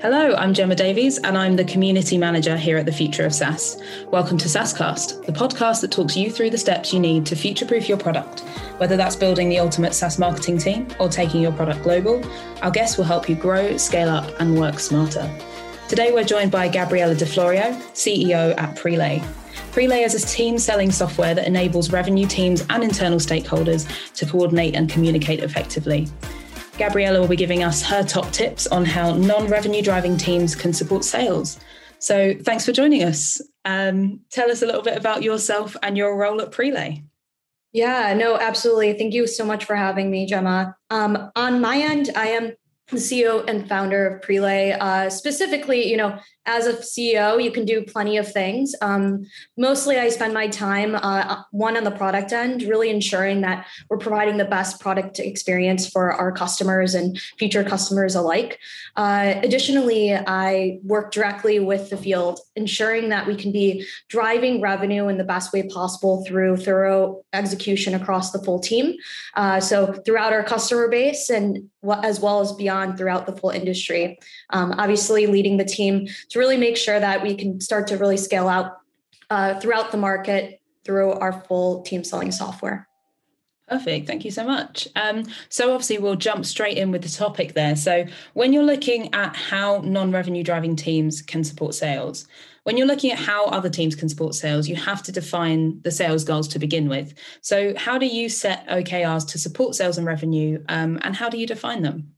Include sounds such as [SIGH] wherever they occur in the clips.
Hello, I'm Gemma Davies, and I'm the community manager here at the Future of SaaS. Welcome to SaaScast, the podcast that talks you through the steps you need to future proof your product. Whether that's building the ultimate SaaS marketing team or taking your product global, our guests will help you grow, scale up, and work smarter. Today, we're joined by Gabriella DeFlorio, CEO at Prelay. Prelay is a team selling software that enables revenue teams and internal stakeholders to coordinate and communicate effectively. Gabriella will be giving us her top tips on how non revenue driving teams can support sales. So, thanks for joining us. Um, tell us a little bit about yourself and your role at Prelay. Yeah, no, absolutely. Thank you so much for having me, Gemma. Um, on my end, I am the CEO and founder of Prelay. Uh, specifically, you know, as a CEO, you can do plenty of things. Um, mostly, I spend my time uh, one on the product end, really ensuring that we're providing the best product experience for our customers and future customers alike. Uh, additionally, I work directly with the field, ensuring that we can be driving revenue in the best way possible through thorough execution across the full team. Uh, so, throughout our customer base and as well as beyond throughout the full industry. Um, obviously, leading the team to really make sure that we can start to really scale out uh, throughout the market through our full team selling software. Perfect. Thank you so much. Um, so, obviously, we'll jump straight in with the topic there. So, when you're looking at how non revenue driving teams can support sales, when you're looking at how other teams can support sales, you have to define the sales goals to begin with. So, how do you set OKRs to support sales and revenue, um, and how do you define them?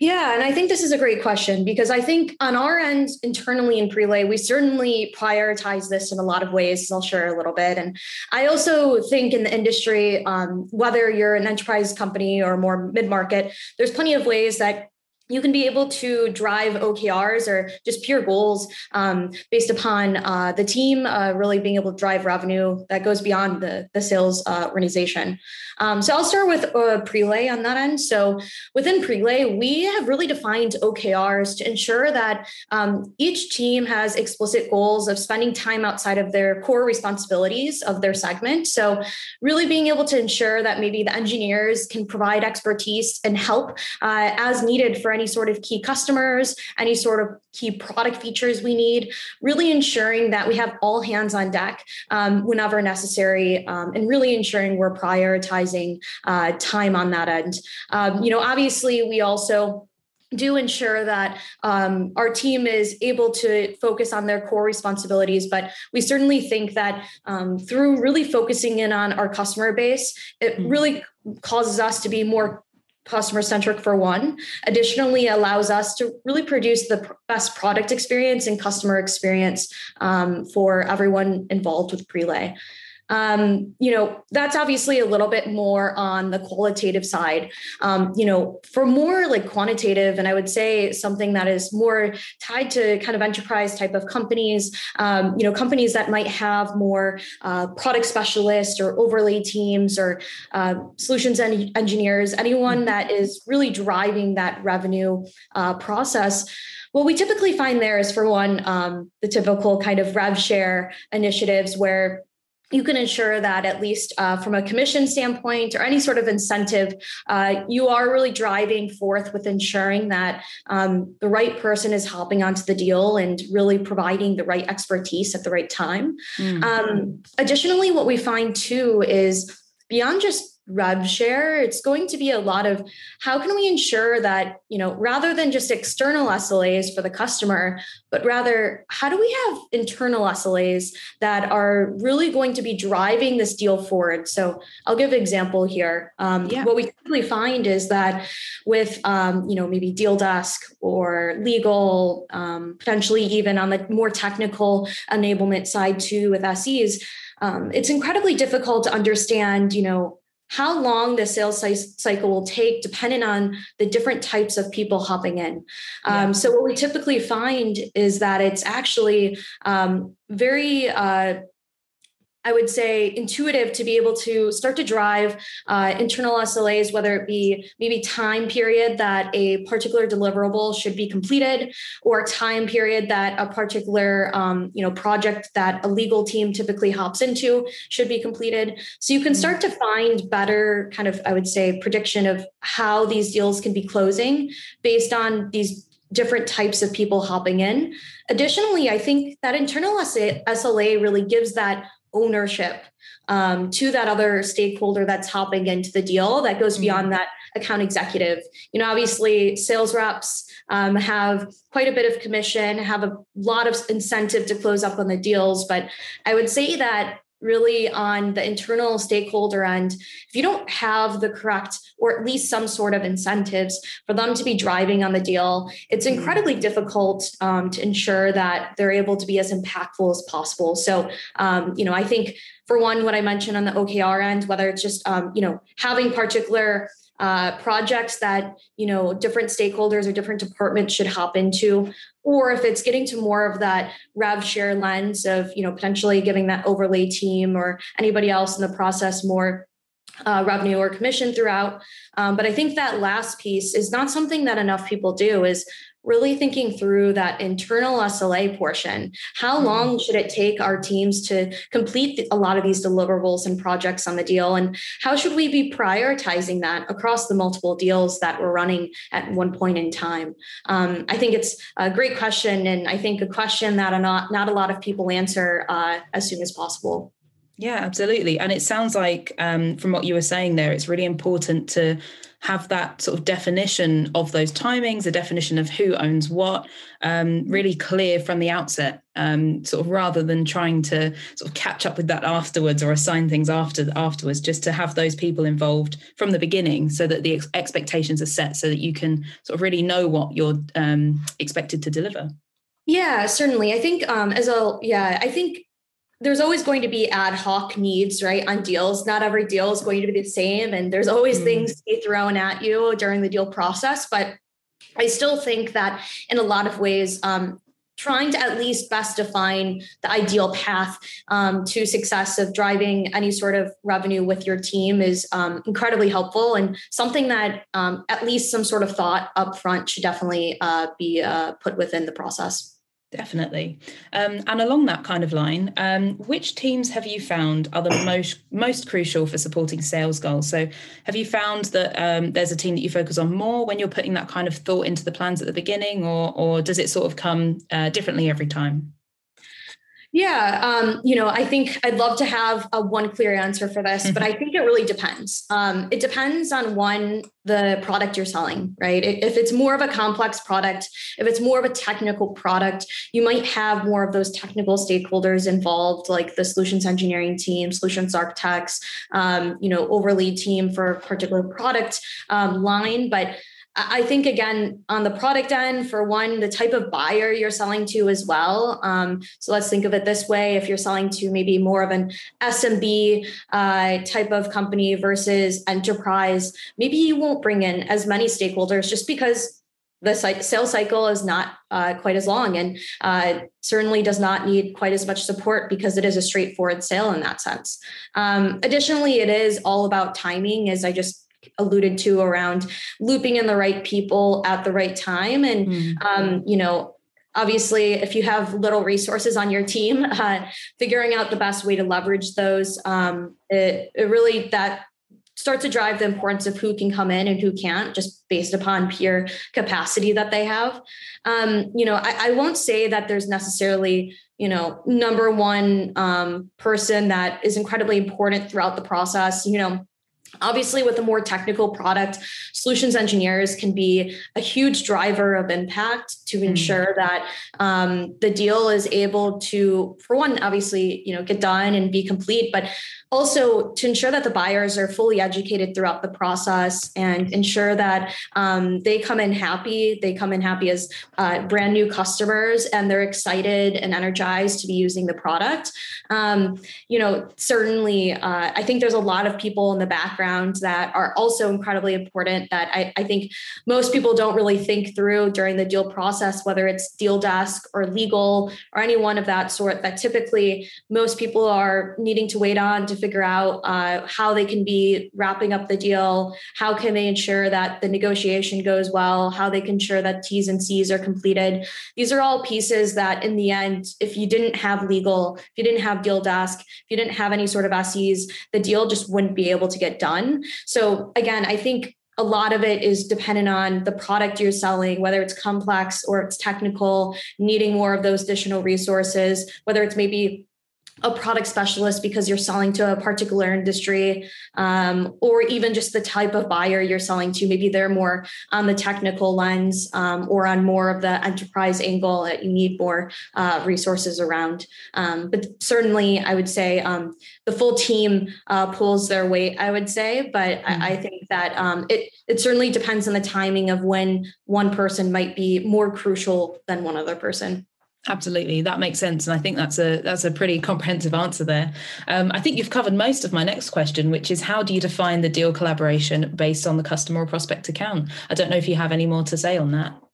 Yeah, and I think this is a great question because I think on our end, internally in Prelay, we certainly prioritize this in a lot of ways. I'll share a little bit. And I also think in the industry, um, whether you're an enterprise company or more mid market, there's plenty of ways that you can be able to drive OKRs or just pure goals um, based upon uh, the team uh, really being able to drive revenue that goes beyond the, the sales uh, organization. Um, so I'll start with uh, Prelay on that end. So within Prelay, we have really defined OKRs to ensure that um, each team has explicit goals of spending time outside of their core responsibilities of their segment. So really being able to ensure that maybe the engineers can provide expertise and help uh, as needed for any sort of key customers, any sort of key product features we need, really ensuring that we have all hands on deck um, whenever necessary, um, and really ensuring we're prioritizing uh, time on that end. Um, you know, obviously, we also do ensure that um, our team is able to focus on their core responsibilities but we certainly think that um, through really focusing in on our customer base it mm-hmm. really causes us to be more customer centric for one. Additionally allows us to really produce the best product experience and customer experience um, for everyone involved with prelay um, you know, that's obviously a little bit more on the qualitative side. Um, you know, for more like quantitative, and I would say something that is more tied to kind of enterprise type of companies, um, you know, companies that might have more uh, product specialists or overlay teams or uh, solutions en- engineers, anyone mm-hmm. that is really driving that revenue uh, process what we typically find there is for one um, the typical kind of rev share initiatives where you can ensure that at least uh, from a commission standpoint or any sort of incentive, uh, you are really driving forth with ensuring that um, the right person is hopping onto the deal and really providing the right expertise at the right time. Mm-hmm. Um, additionally, what we find too is beyond just rev share it's going to be a lot of how can we ensure that you know rather than just external slas for the customer but rather how do we have internal slas that are really going to be driving this deal forward so i'll give an example here um, yeah. what we typically find is that with um, you know maybe deal desk or legal um, potentially even on the more technical enablement side too with ses um, it's incredibly difficult to understand you know how long the sales cycle will take depending on the different types of people hopping in. Yeah. Um, so what we typically find is that it's actually um, very uh, I would say, intuitive to be able to start to drive uh, internal SLAs, whether it be maybe time period that a particular deliverable should be completed, or time period that a particular um, you know project that a legal team typically hops into should be completed. So you can mm-hmm. start to find better kind of, I would say, prediction of how these deals can be closing based on these different types of people hopping in. Additionally, I think that internal SLA really gives that ownership um, to that other stakeholder that's hopping into the deal that goes mm-hmm. beyond that account executive. You know, obviously, sales reps um, have quite a bit of commission, have a lot of incentive to close up on the deals. But I would say that really on the internal stakeholder end, if you don't have the correct or at least some sort of incentives for them to be driving on the deal, it's mm-hmm. incredibly difficult um, to ensure that they're able to be as impactful as possible. So, um, you know, I think for one, what I mentioned on the OKR end, whether it's just, um, you know, having particular uh, projects that you know different stakeholders or different departments should hop into or if it's getting to more of that rev share lens of you know potentially giving that overlay team or anybody else in the process more uh, revenue or commission throughout. Um, but i think that last piece is not something that enough people do is really thinking through that internal SLA portion. How mm-hmm. long should it take our teams to complete a lot of these deliverables and projects on the deal? And how should we be prioritizing that across the multiple deals that we're running at one point in time? Um, I think it's a great question. And I think a question that not, not a lot of people answer uh, as soon as possible. Yeah, absolutely. And it sounds like um, from what you were saying there, it's really important to have that sort of definition of those timings, a definition of who owns what, um, really clear from the outset, um, sort of rather than trying to sort of catch up with that afterwards or assign things after afterwards, just to have those people involved from the beginning so that the ex- expectations are set so that you can sort of really know what you're um, expected to deliver. Yeah, certainly. I think um, as a yeah, I think there's always going to be ad hoc needs, right, on deals. Not every deal is going to be the same, and there's always mm. things to be thrown at you during the deal process. But I still think that in a lot of ways, um, trying to at least best define the ideal path um, to success of driving any sort of revenue with your team is um, incredibly helpful and something that um, at least some sort of thought up front should definitely uh, be uh, put within the process. Definitely. Um, and along that kind of line, um, which teams have you found are the [COUGHS] most most crucial for supporting sales goals? So, have you found that um, there's a team that you focus on more when you're putting that kind of thought into the plans at the beginning, or or does it sort of come uh, differently every time? Yeah, um, you know, I think I'd love to have a one clear answer for this, but I think it really depends. Um, it depends on one the product you're selling, right? If it's more of a complex product, if it's more of a technical product, you might have more of those technical stakeholders involved, like the solutions engineering team, solutions architects, um, you know, overlay team for a particular product um, line, but I think again on the product end, for one, the type of buyer you're selling to as well. Um, so let's think of it this way: if you're selling to maybe more of an SMB uh, type of company versus enterprise, maybe you won't bring in as many stakeholders just because the sales cycle is not uh, quite as long and uh, certainly does not need quite as much support because it is a straightforward sale in that sense. Um, additionally, it is all about timing, as I just alluded to around looping in the right people at the right time. And mm. um, you know obviously if you have little resources on your team [LAUGHS] uh, figuring out the best way to leverage those um, it, it really that starts to drive the importance of who can come in and who can't just based upon pure capacity that they have. Um, you know I, I, won't say that there's necessarily you know number one um, person that is incredibly important throughout the process. You know Obviously, with a more technical product, solutions engineers can be a huge driver of impact to hmm. ensure mm. that um, the deal is able to, for one, obviously, you know, get done and be complete, but also to ensure that the buyers are fully educated throughout the process and ensure that um, they come in happy. They come in happy as uh, brand new customers and they're excited and energized to be using the product. Um, you know, certainly, uh, I think there's a lot of people in the background that are also incredibly important that I, I think most people don't really think through during the deal process, whether it's deal desk or legal or any one of that sort that typically most people are needing to wait on to figure out uh, how they can be wrapping up the deal, how can they ensure that the negotiation goes well, how they can ensure that T's and C's are completed. These are all pieces that, in the end, if you didn't have legal, if you didn't have deal desk, if you didn't have any sort of SEs, the deal just wouldn't be able to get done. So again, I think a lot of it is dependent on the product you're selling, whether it's complex or it's technical, needing more of those additional resources, whether it's maybe a product specialist because you're selling to a particular industry um, or even just the type of buyer you're selling to. Maybe they're more on the technical lens um, or on more of the enterprise angle that you need more uh, resources around. Um, but certainly i would say um, the full team uh, pulls their weight i would say. But mm-hmm. I, I, think that um, it, it certainly depends on the timing of when one person might be more crucial than one other person Absolutely, that makes sense, and I think that's a that's a pretty comprehensive answer there. Um, I think you've covered most of my next question, which is how do you define the deal collaboration based on the customer or prospect account? I don't know if you have any more to say on that.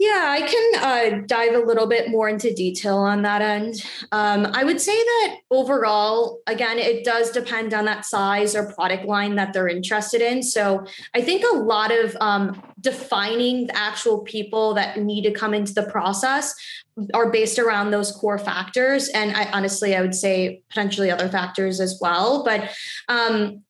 Yeah, I can uh, dive a little bit more into detail on that end. Um, I would say that overall, again, it does depend on that size or product line that they're interested in. So I think a lot of um, defining the actual people that need to come into the process are based around those core factors. And I honestly, I would say potentially other factors as well. But um,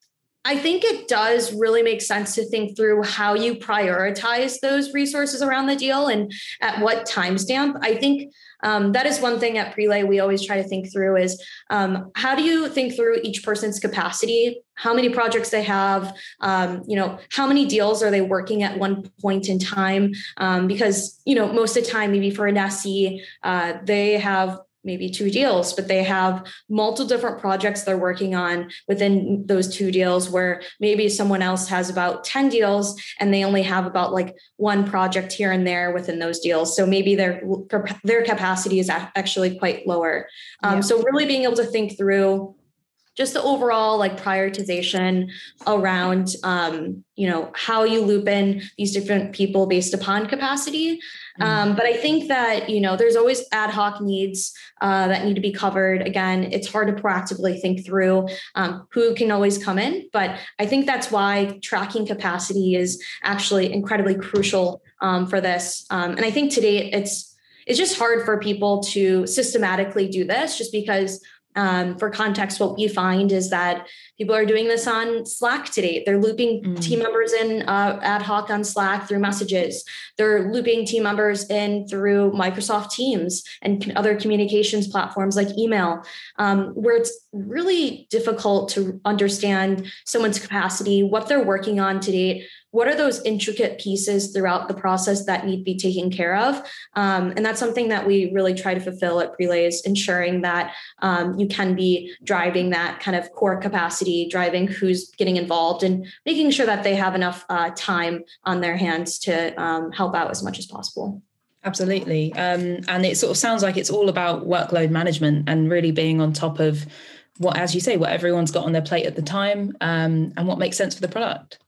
I think it does really make sense to think through how you prioritize those resources around the deal and at what timestamp. I think um, that is one thing at Prelay we always try to think through is um, how do you think through each person's capacity, how many projects they have, um, you know, how many deals are they working at one point in time? Um, because you know most of the time, maybe for an SE, uh, they have maybe two deals, but they have multiple different projects they're working on within those two deals where maybe someone else has about 10 deals and they only have about like one project here and there within those deals. So maybe their their capacity is actually quite lower. Um, yeah. So really being able to think through just the overall like prioritization around um, you know how you loop in these different people based upon capacity. Mm-hmm. um, but i think that you know there's always ad hoc needs uh, that need to be covered. Again it's hard to proactively think through um, who can always come in but i think that's why tracking capacity is actually incredibly crucial um, for this. Um, and i think today it's it's just hard for people to systematically do this just because um, for context, what we find is that people are doing this on Slack today. They're looping mm. team members in uh, ad hoc on Slack through messages. They're looping team members in through Microsoft Teams and other communications platforms like email, um, where it's really difficult to understand someone's capacity, what they're working on today, what are those intricate pieces throughout the process that need to be taken care of? Um, and that's something that we really try to fulfill at prelay is ensuring that um, you can be driving that kind of core capacity driving who's getting involved and making sure that they have enough uh, time on their hands to um, help out as much as possible. Absolutely. Um, and it sort of sounds like it's all about workload management and really being on top of what as you say what everyone's got on their plate at the time um, and what makes sense for the product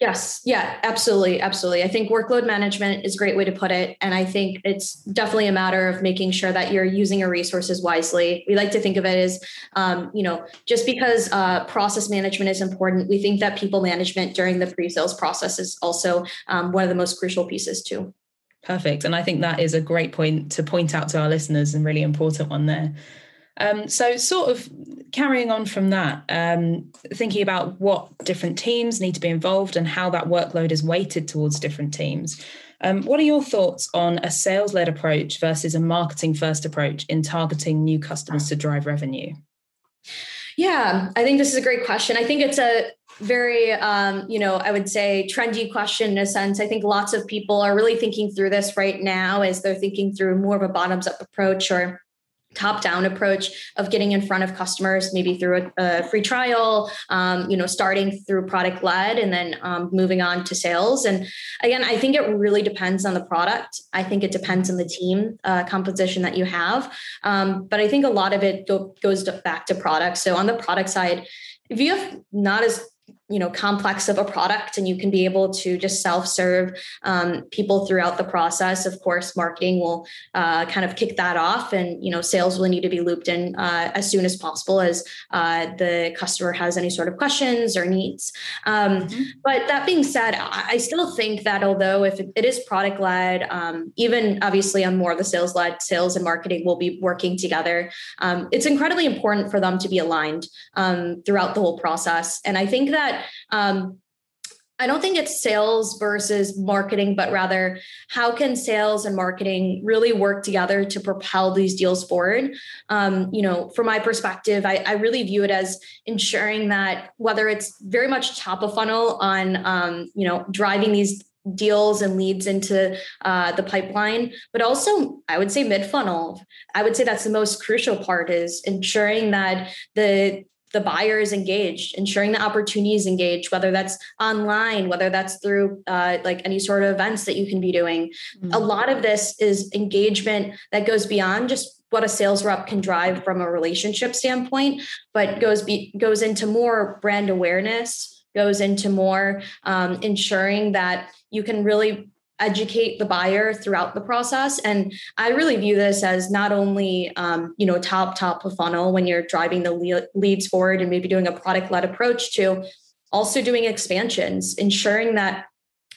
Yes. Yeah, absolutely. Absolutely. I think workload management is a great way to put it. And I think it's definitely a matter of making sure that you're using your resources wisely. We like to think of it as, um, you know, just because uh, process management is important, we think that people management during the pre sales process is also um, one of the most crucial pieces, too. Perfect. And I think that is a great point to point out to our listeners and really important one there. Um, so, sort of carrying on from that, um, thinking about what different teams need to be involved and how that workload is weighted towards different teams. Um, what are your thoughts on a sales led approach versus a marketing first approach in targeting new customers to drive revenue? Yeah, I think this is a great question. I think it's a very um, you know i would say trendy question in a sense i think lots of people are really thinking through this right now as they're thinking through more of a bottoms up approach or top down approach of getting in front of customers maybe through a, a free trial um, you know starting through product led and then um, moving on to sales. And again i think it really depends on the product. I think it depends on the team uh, composition that you have. Um, but i think a lot of it go, goes to, back to product. So on the product side if you have not as you know complex of a product and you can be able to just self-serve um, people throughout the process. Of course marketing will uh, kind of kick that off and you know sales will need to be looped in uh, as soon as possible as uh, the customer has any sort of questions or needs. Um, mm-hmm. but that being said i still think that although if it is product led um, even obviously on more of the sales led sales and marketing will be working together um, it's incredibly important for them to be aligned um, throughout the whole process. And i think that um, I don't think it's sales versus marketing, but rather how can sales and marketing really work together to propel these deals forward? Um, you know, from my perspective, I, I, really view it as ensuring that whether it's very much top of funnel on, um, you know, driving these deals and leads into uh, the pipeline but also i would say mid funnel i would say that's the most crucial part is ensuring that the the buyer is engaged ensuring the opportunity is engaged whether that's online whether that's through uh, like any sort of events that you can be doing mm-hmm. a lot of this is engagement that goes beyond just what a sales rep can drive from a relationship standpoint but goes be, goes into more brand awareness goes into more um, ensuring that you can really educate the buyer throughout the process. And i really view this as not only um, you know top top of funnel when you're driving the leads forward and maybe doing a product led approach to also doing expansions ensuring that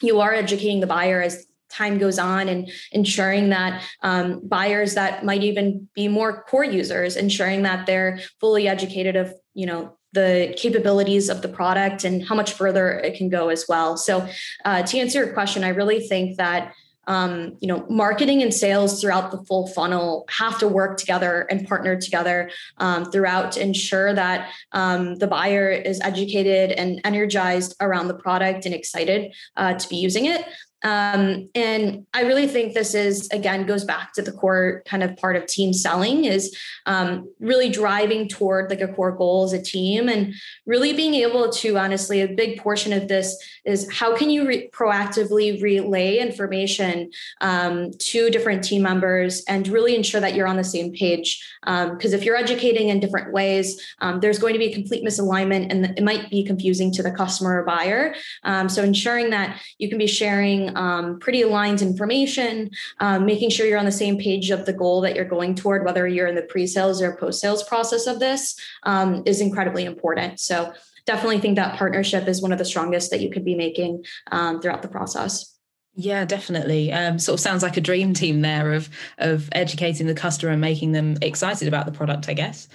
you are educating the buyer as time goes on and ensuring that um, buyers that might even be more core users ensuring that they're fully educated of you know the capabilities of the product and how much further it can go as well. So, uh, to answer your question, I really think that um, you know marketing and sales throughout the full funnel have to work together and partner together um, throughout to ensure that um, the buyer is educated and energized around the product and excited uh, to be using it um, and I really think this is again goes back to the core kind of part of team selling is um, really driving toward like a core goal as a team and really being able to honestly a big portion of this is how can you re- proactively relay information um, to different team members and really ensure that you're on the same page. Because um, if you're educating in different ways um, there's going to be a complete misalignment and it might be confusing to the customer or buyer. Um, so ensuring that you can be sharing um, pretty aligned information, um, making sure you're on the same page of the goal that you're going toward, whether you're in the pre-sales or post-sales process of this, um, is incredibly important. So definitely think that partnership is one of the strongest that you could be making um, throughout the process. Yeah, definitely. Um, sort of sounds like a dream team there of of educating the customer and making them excited about the product, I guess.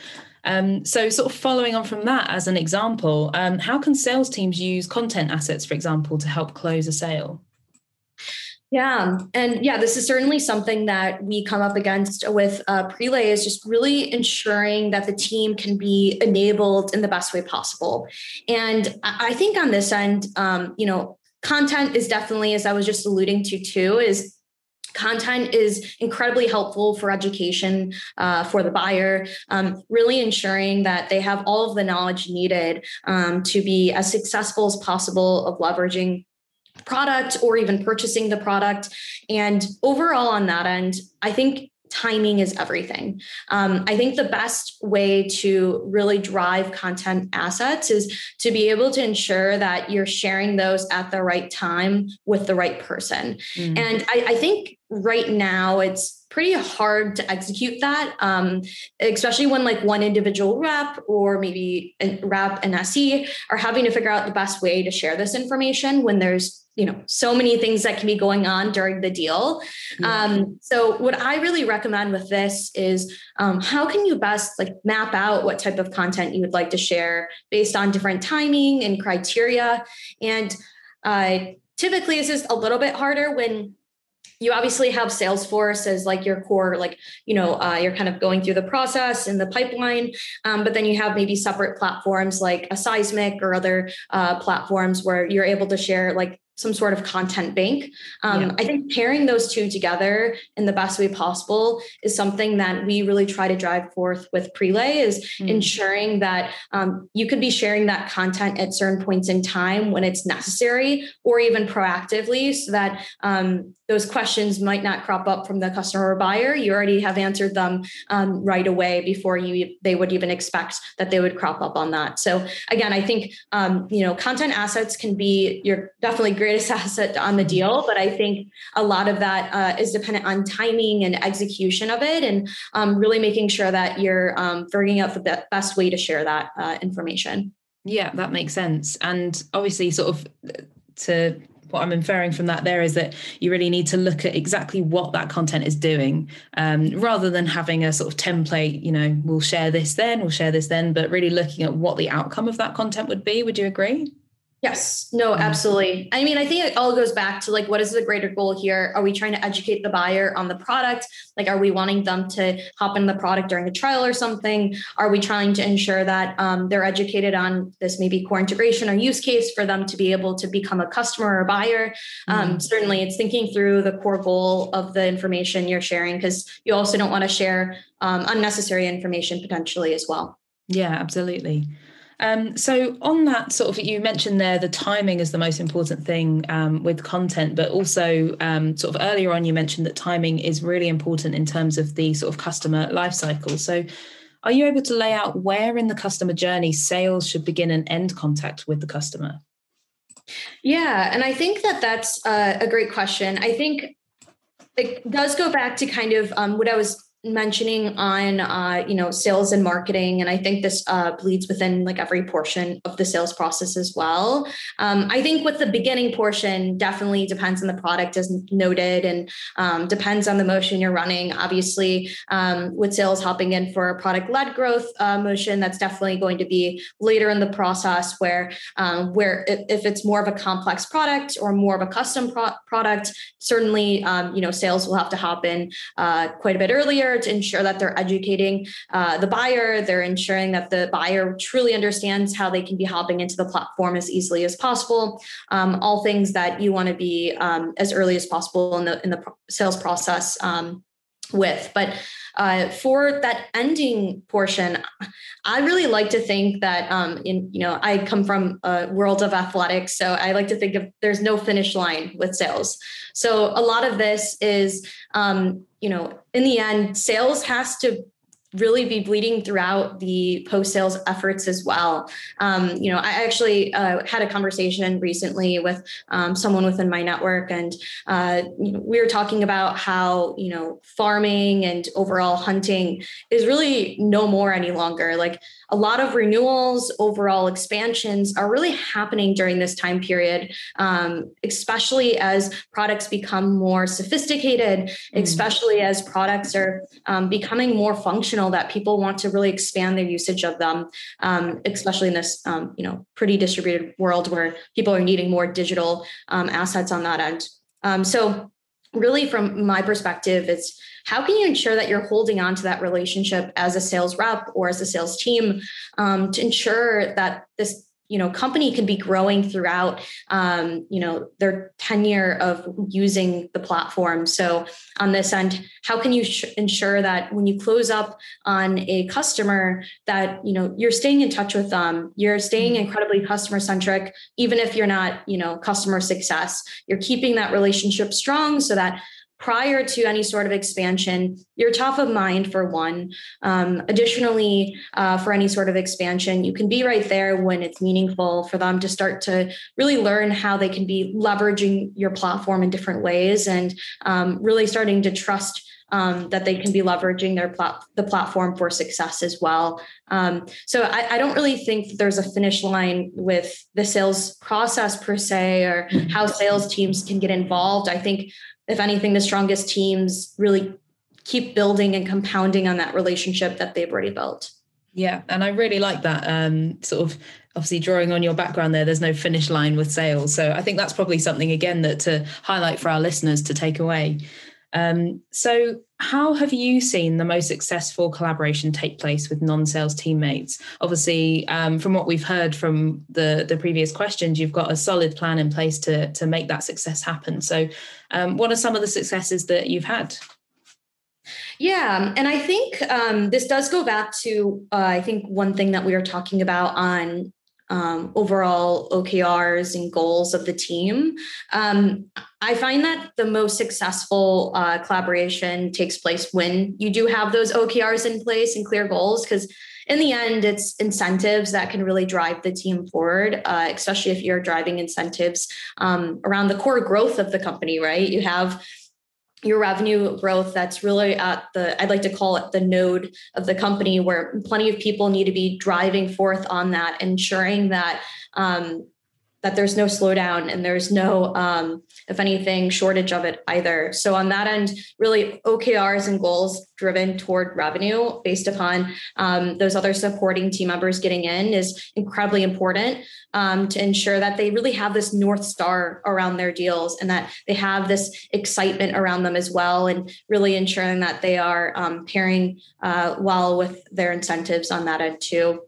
Um, so, sort of following on from that, as an example, um, how can sales teams use content assets, for example, to help close a sale? Yeah. And yeah, this is certainly something that we come up against with uh, Prelay is just really ensuring that the team can be enabled in the best way possible. And I think on this end, um, you know, content is definitely, as I was just alluding to too, is content is incredibly helpful for education uh, for the buyer um, really ensuring that they have all of the knowledge needed um, to be as successful as possible of leveraging product or even purchasing the product. And overall, on that end, I think timing is everything. Um, I think the best way to really drive content assets is to be able to ensure that you're sharing those at the right time with the right person. Mm-hmm. And I, I think right now it's pretty hard to execute that um, especially when like one individual rep or maybe a rep and se are having to figure out the best way to share this information when there's you know so many things that can be going on during the deal yeah. um, so what i really recommend with this is um, how can you best like map out what type of content you would like to share based on different timing and criteria and uh, typically this is a little bit harder when you obviously have salesforce as like your core like you know uh, you're kind of going through the process and the pipeline um, but then you have maybe separate platforms like a seismic or other uh, platforms where you're able to share like some sort of content bank. Um, yeah. I think pairing those two together in the best way possible is something that we really try to drive forth with Prelay is mm. ensuring that um, you could be sharing that content at certain points in time when it's necessary or even proactively so that um, those questions might not crop up from the customer or buyer. You already have answered them um, right away before you they would even expect that they would crop up on that. So again, I think um, you know content assets can be your definitely greatest [LAUGHS] asset on the deal. But I think a lot of that uh, is dependent on timing and execution of it, and um, really making sure that you're um, figuring out the best way to share that uh, information. Yeah, that makes sense. And obviously, sort of to what I'm inferring from that there is that you really need to look at exactly what that content is doing um, rather than having a sort of template, you know, we'll share this then, we'll share this then, but really looking at what the outcome of that content would be. Would you agree? Yes, no, mm-hmm. absolutely. I mean, I think it all goes back to like, what is the greater goal here? Are we trying to educate the buyer on the product? Like, are we wanting them to hop in the product during a trial or something? Are we trying to ensure that um, they're educated on this maybe core integration or use case for them to be able to become a customer or buyer? Um, mm-hmm. Certainly, it's thinking through the core goal of the information you're sharing because you also don't want to share um, unnecessary information potentially as well. Yeah, absolutely. Um, so on that sort of, you mentioned there the timing is the most important thing um, with content, but also um, sort of earlier on you mentioned that timing is really important in terms of the sort of customer life cycle. So are you able to lay out where in the customer journey sales should begin and end contact with the customer? Yeah, and I think that that's uh, a great question. I think it does go back to kind of um, what I was mentioning on uh, you know sales and marketing and i think this uh, bleeds within like every portion of the sales process as well. Um, i think with the beginning portion definitely depends on the product as noted and um, depends on the motion you're running. Obviously um, with sales hopping in for a product led growth uh, motion that's definitely going to be later in the process where um, where if, it's more of a complex product or more of a custom pro- product certainly um, you know sales will have to hop in uh, quite a bit earlier to ensure that they're educating uh, the buyer. They're ensuring that the buyer truly understands how they can be hopping into the platform as easily as possible. Um, all things that you want to be um, as early as possible in the in the sales process um, with. But uh, for that ending portion, I really like to think that um, in you know I come from a world of athletics, so I like to think of there's no finish line with sales. So a lot of this is um, you know in the end, sales has to really be bleeding throughout the post sales efforts as well. Um, you know, I actually uh, had a conversation recently with um, someone within my network, and uh, you know, we were talking about how you know farming and overall hunting is really no more any longer. Like a lot of renewals, overall expansions are really happening during this time period, um, especially as products become more sophisticated, mm. especially as products are um, becoming more functional that people want to really expand their usage of them, um, especially in this um, you know pretty distributed world where people are needing more digital um, assets on that end. Um, so really from my perspective it's how can you ensure that you're holding on to that relationship as a sales rep or as a sales team um, to ensure that this you know company can be growing throughout um, you know their tenure of using the platform so on this end how can you sh- ensure that when you close up on a customer that you know you're staying in touch with them you're staying mm-hmm. incredibly customer centric even if you're not you know customer success you're keeping that relationship strong so that prior to any sort of expansion, you're top of mind for one. Um, additionally, uh, for any sort of expansion, you can be right there when it's meaningful for them to start to really learn how they can be leveraging your platform in different ways and um, really starting to trust. Um, that they can be leveraging their plat- the platform for success as well. Um, so I, I, don't really think there's a finish line with the sales process per se or how sales teams can get involved. I think if anything, the strongest teams really keep building and compounding on that relationship that they've already built. Yeah, and I really like that um, sort of obviously drawing on your background there. There's no finish line with sales, so I think that's probably something again that to highlight for our listeners to take away. Um, so, how have you seen the most successful collaboration take place with non-sales teammates? Obviously, um, from what we've heard from the the previous questions, you've got a solid plan in place to to make that success happen. So, um, what are some of the successes that you've had? Yeah, and I think um, this does go back to uh, I think one thing that we were talking about on um, overall OKRs and goals of the team. Um, I find that the most successful uh, collaboration takes place when you do have those OKRs in place and clear goals, because in the end, it's incentives that can really drive the team forward, uh, especially if you're driving incentives um, around the core growth of the company, right? You have your revenue growth that's really at the i'd like to call it the node of the company where plenty of people need to be driving forth on that ensuring that um, that there's no slowdown and there's no, um, if anything, shortage of it either. So on that end, really OKRs and goals driven toward revenue based upon um, those other supporting team members getting in is incredibly important um, to ensure that they really have this north star around their deals and that they have this excitement around them as well, and really ensuring that they are um, pairing uh, well with their incentives on that end too.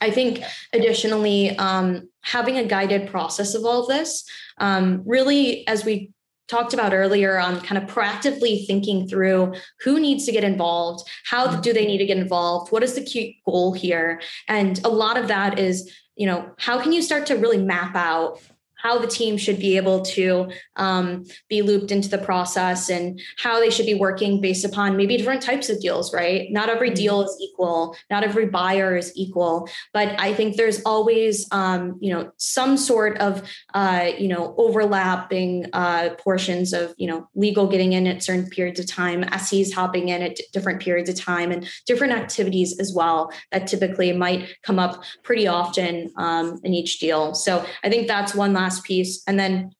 I think additionally, um, having a guided process of all of this, um, really, as we talked about earlier on kind of proactively thinking through who needs to get involved how do they need to get involved what is the key goal here? And a lot of that is you know how can you start to really map out how the team should be able to um, be looped into the process and how they should be working based upon maybe different types of deals, right? Not every mm-hmm. deal is equal, not every buyer is equal, but I think there's always, um, you know, some sort of, uh, you know, overlapping uh, portions of, you know, legal getting in at certain periods of time, SEs hopping in at different periods of time, and different activities as well that typically might come up pretty often um, in each deal. So I think that's one last last piece. And then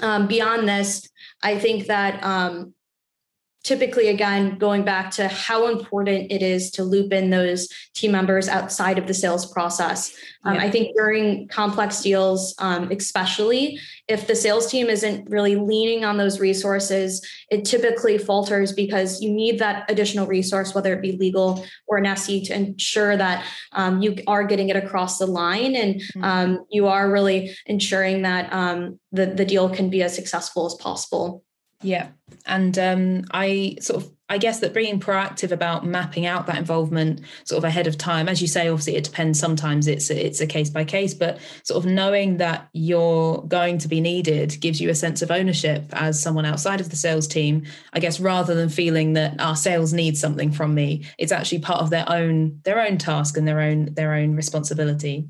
um, beyond this, I think that um, typically again going back to how important it is to loop in those team members outside of the sales process um, yeah. i think during complex deals um, especially if the sales team isn't really leaning on those resources it typically falters because you need that additional resource whether it be legal or an se to ensure that um, you are getting it across the line and mm-hmm. Um, you are really ensuring that um, the, the deal can be as successful as possible yeah. And um, I sort of, I guess that being proactive about mapping out that involvement sort of ahead of time, as you say, obviously it depends. Sometimes it's it's a case by case, but sort of knowing that you're going to be needed gives you a sense of ownership as someone outside of the sales team. I guess rather than feeling that our sales needs something from me, it's actually part of their own their own task and their own their own responsibility.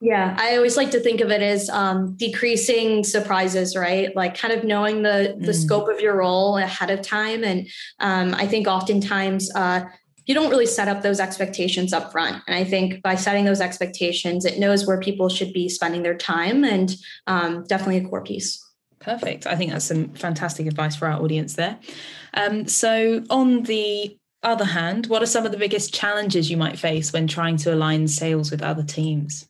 Yeah, I always like to think of it as um, decreasing surprises, right? Like kind of knowing the the mm. scope of your role ahead of time, and um, I think oftentimes uh, you don't really set up those expectations up front. And I think by setting those expectations, it knows where people should be spending their time, and um, definitely a core piece. Perfect. I think that's some fantastic advice for our audience there. Um, so on the other hand, what are some of the biggest challenges you might face when trying to align sales with other teams?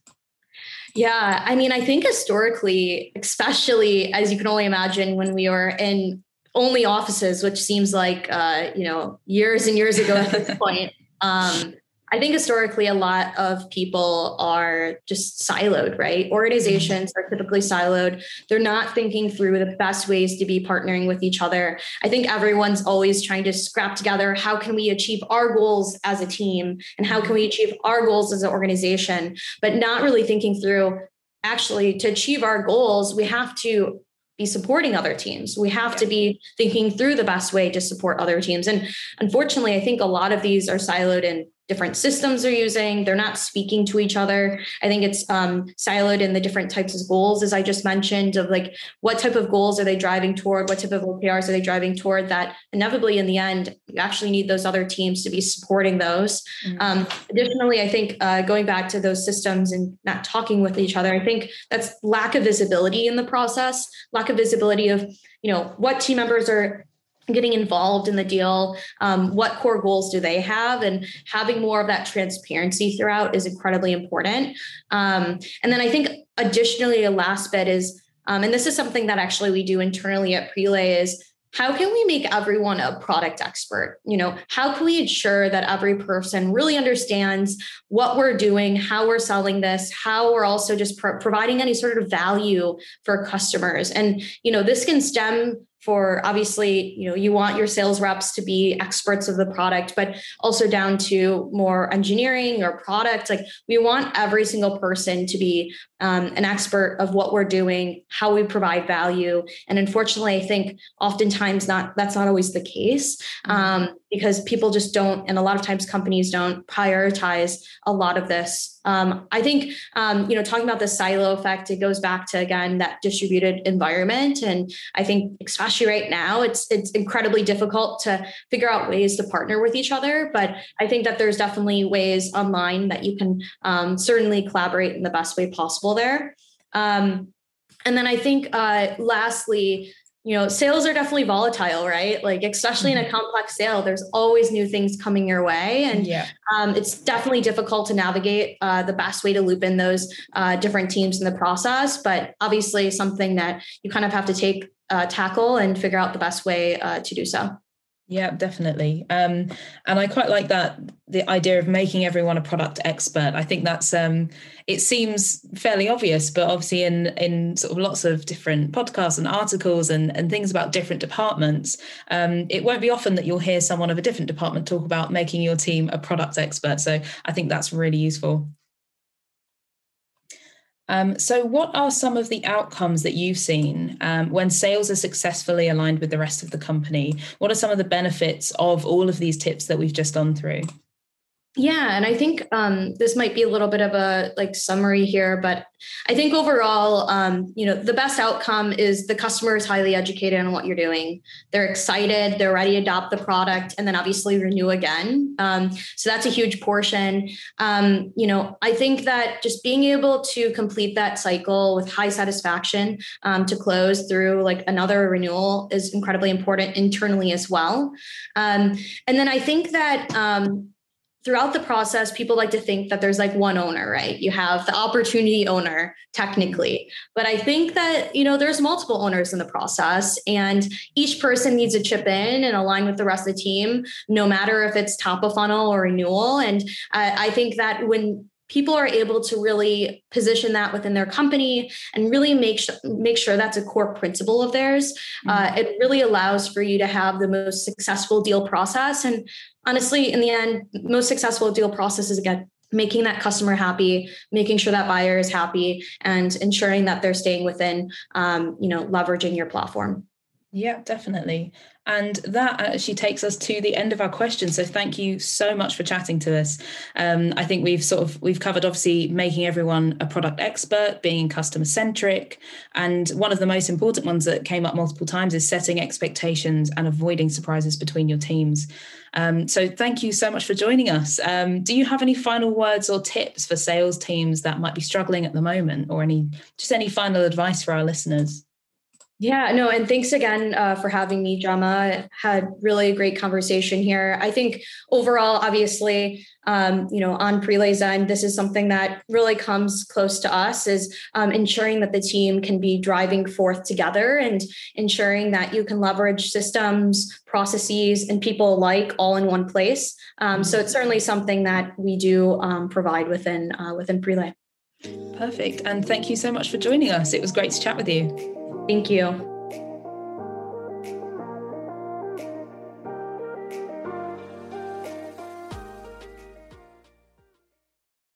Yeah, I mean, I think historically, especially as you can only imagine when we were in only offices, which seems like uh, you know years and years ago at this [LAUGHS] point. Um, I think historically, a lot of people are just siloed, right? Mm-hmm. Organizations are typically siloed. They're not thinking through the best ways to be partnering with each other. I think everyone's always trying to scrap together how can we achieve our goals as a team and how can we mm-hmm. achieve our goals as an organization, but not really thinking through actually to achieve our goals, we have to be supporting other teams. We have to be thinking through the best way to support other teams. And unfortunately, I think a lot of these are siloed in different systems they're using. They're not speaking to each other. I think it's um, siloed in the different types of goals, as I just mentioned, of like what type of goals are they driving toward? What type of OKRs are they driving toward? That inevitably, in the end, you actually need those other teams to be supporting those. Mm-hmm. Um, additionally, I think uh, going back to those systems and not talking with each other, I think that's lack of visibility in the process, lack of visibility of you know what team members are getting involved in the deal um, what core goals do they have? And having more of that transparency throughout is incredibly important. Um, and then i think additionally a last bit is um, and this is something that actually we do internally at prelay is how can we make everyone a product expert? You know how can we ensure that every person really understands what we're doing how we're selling this how we're also just pro- providing any sort of value for customers? And you know this can stem for obviously you know you want your sales reps to be experts of the product but also down to more engineering or product. Like we want every single person to be um, an expert of what we're doing how we provide value. And unfortunately i think oftentimes not that's not always the case. Mm-hmm. um, because people just don't and a lot of times companies don't prioritize a lot of this um, I think, um, you know, talking about the silo effect, it goes back to again that distributed environment, and I think especially right now, it's it's incredibly difficult to figure out ways to partner with each other. But I think that there's definitely ways online that you can um, certainly collaborate in the best way possible there. Um, and then I think uh, lastly, you know, sales are definitely volatile, right? Like, especially in a mm-hmm. complex sale, there's always new things coming your way. And yeah. um, it's definitely difficult to navigate uh, the best way to loop in those uh, different teams in the process. But obviously, something that you kind of have to take, uh, tackle, and figure out the best way uh, to do so. Yeah, definitely. Um, and I quite like that the idea of making everyone a product expert. I think that's um, it seems fairly obvious, but obviously in in sort of lots of different podcasts and articles and, and things about different departments, um, it won't be often that you'll hear someone of a different department talk about making your team a product expert. So I think that's really useful. Um, so, what are some of the outcomes that you've seen um, when sales are successfully aligned with the rest of the company? What are some of the benefits of all of these tips that we've just gone through? Yeah, and I think um, this might be a little bit of a like summary here, but I think overall, um, you know, the best outcome is the customer is highly educated on what you're doing. They're excited, they're ready to adopt the product, and then obviously renew again. Um, so that's a huge portion. Um, you know, I think that just being able to complete that cycle with high satisfaction um, to close through like another renewal is incredibly important internally as well. Um, and then I think that throughout the process, people like to think that there's like one owner, right? You have the opportunity owner technically, but I think that, you know, there's multiple owners in the process and each person needs to chip in and align with the rest of the team, no matter if it's top of funnel or renewal. And I, I think that when people are able to really position that within their company and really make sure make sure that's a core principle of theirs uh, mm-hmm. it really allows for you to have the most successful deal process and honestly, in the end, most successful deal process is again making that customer happy, making sure that buyer is happy, and ensuring that they're staying within, um, you know, leveraging your platform. Yeah, definitely. And that actually takes us to the end of our questions. So thank you so much for chatting to us. Um, I think we've sort of we've covered obviously making everyone a product expert, being customer centric, and one of the most important ones that came up multiple times is setting expectations and avoiding surprises between your teams. Um, so thank you so much for joining us. Um, do you have any final words or tips for sales teams that might be struggling at the moment, or any just any final advice for our listeners? Yeah, no, and thanks again uh, for having me, Gemma. Had really a great conversation here. I think overall, obviously, um, you know, on Prelay's end, this is something that really comes close to us is um, ensuring that the team can be driving forth together and ensuring that you can leverage systems, processes, and people alike all in one place. Um, so it's certainly something that we do um, provide within uh, within Prelay. Perfect, and thank you so much for joining us. It was great to chat with you. Thank you.